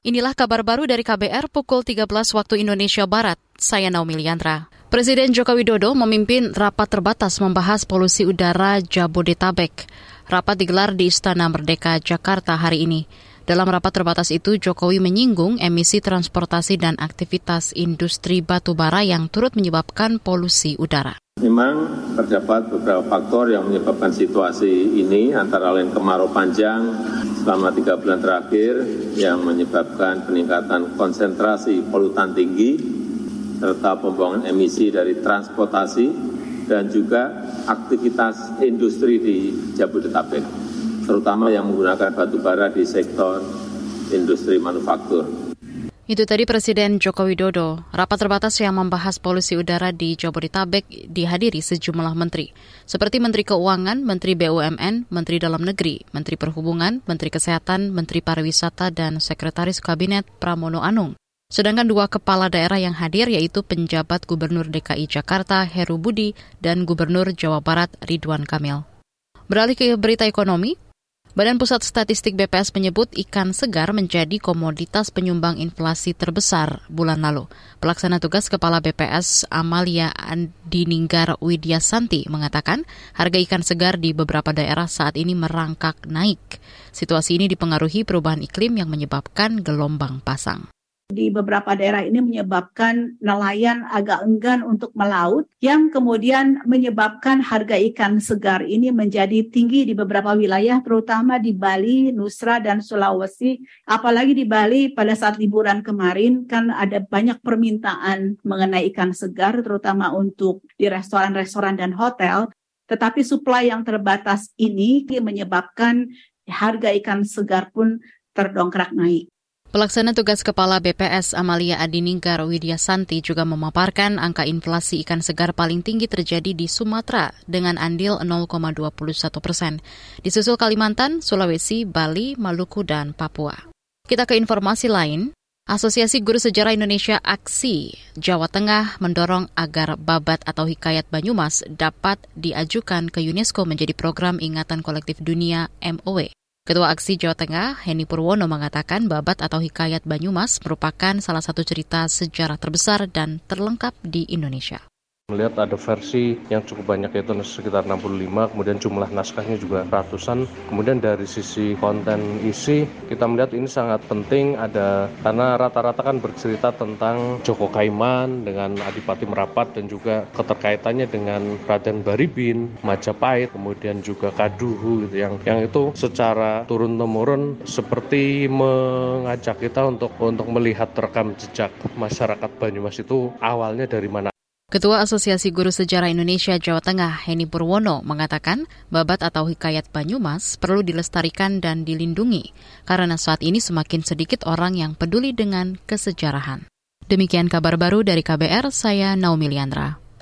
Inilah kabar baru dari KBR pukul 13 waktu Indonesia Barat. Saya Naomi Liandra. Presiden Joko Widodo memimpin rapat terbatas membahas polusi udara Jabodetabek. Rapat digelar di Istana Merdeka, Jakarta hari ini. Dalam rapat terbatas itu, Jokowi menyinggung emisi transportasi dan aktivitas industri batubara yang turut menyebabkan polusi udara. Memang terdapat beberapa faktor yang menyebabkan situasi ini antara lain kemarau panjang selama tiga bulan terakhir yang menyebabkan peningkatan konsentrasi polutan tinggi serta pembuangan emisi dari transportasi dan juga aktivitas industri di Jabodetabek, terutama yang menggunakan batu bara di sektor industri manufaktur. Itu tadi Presiden Joko Widodo. Rapat terbatas yang membahas polusi udara di Jabodetabek dihadiri sejumlah menteri. Seperti Menteri Keuangan, Menteri BUMN, Menteri Dalam Negeri, Menteri Perhubungan, Menteri Kesehatan, Menteri Pariwisata, dan Sekretaris Kabinet Pramono Anung. Sedangkan dua kepala daerah yang hadir yaitu penjabat Gubernur DKI Jakarta Heru Budi dan Gubernur Jawa Barat Ridwan Kamil. Beralih ke berita ekonomi, Badan Pusat Statistik BPS menyebut ikan segar menjadi komoditas penyumbang inflasi terbesar bulan lalu. Pelaksana tugas Kepala BPS Amalia Andininggar Widya Santi mengatakan harga ikan segar di beberapa daerah saat ini merangkak naik. Situasi ini dipengaruhi perubahan iklim yang menyebabkan gelombang pasang di beberapa daerah ini menyebabkan nelayan agak enggan untuk melaut yang kemudian menyebabkan harga ikan segar ini menjadi tinggi di beberapa wilayah terutama di Bali, Nusra dan Sulawesi. Apalagi di Bali pada saat liburan kemarin kan ada banyak permintaan mengenai ikan segar terutama untuk di restoran-restoran dan hotel. Tetapi suplai yang terbatas ini menyebabkan harga ikan segar pun terdongkrak naik. Pelaksana tugas Kepala BPS Amalia Adininggar Widya Santi juga memaparkan angka inflasi ikan segar paling tinggi terjadi di Sumatera dengan andil 0,21 persen. Disusul Kalimantan, Sulawesi, Bali, Maluku, dan Papua. Kita ke informasi lain. Asosiasi Guru Sejarah Indonesia Aksi Jawa Tengah mendorong agar babat atau hikayat Banyumas dapat diajukan ke UNESCO menjadi program ingatan kolektif dunia MOE. Ketua Aksi Jawa Tengah, Heni Purwono mengatakan babat atau hikayat Banyumas merupakan salah satu cerita sejarah terbesar dan terlengkap di Indonesia melihat ada versi yang cukup banyak yaitu sekitar 65 kemudian jumlah naskahnya juga ratusan. Kemudian dari sisi konten isi kita melihat ini sangat penting ada karena rata-rata kan bercerita tentang Joko Kaiman dengan Adipati Merapat dan juga keterkaitannya dengan Raden Baribin Majapahit kemudian juga Kaduhu gitu yang yang itu secara turun temurun seperti mengajak kita untuk untuk melihat rekam jejak masyarakat Banyumas itu awalnya dari mana Ketua Asosiasi Guru Sejarah Indonesia Jawa Tengah, Heni Purwono, mengatakan babat atau hikayat Banyumas perlu dilestarikan dan dilindungi karena saat ini semakin sedikit orang yang peduli dengan kesejarahan. Demikian kabar baru dari KBR, saya Naomi Liandra.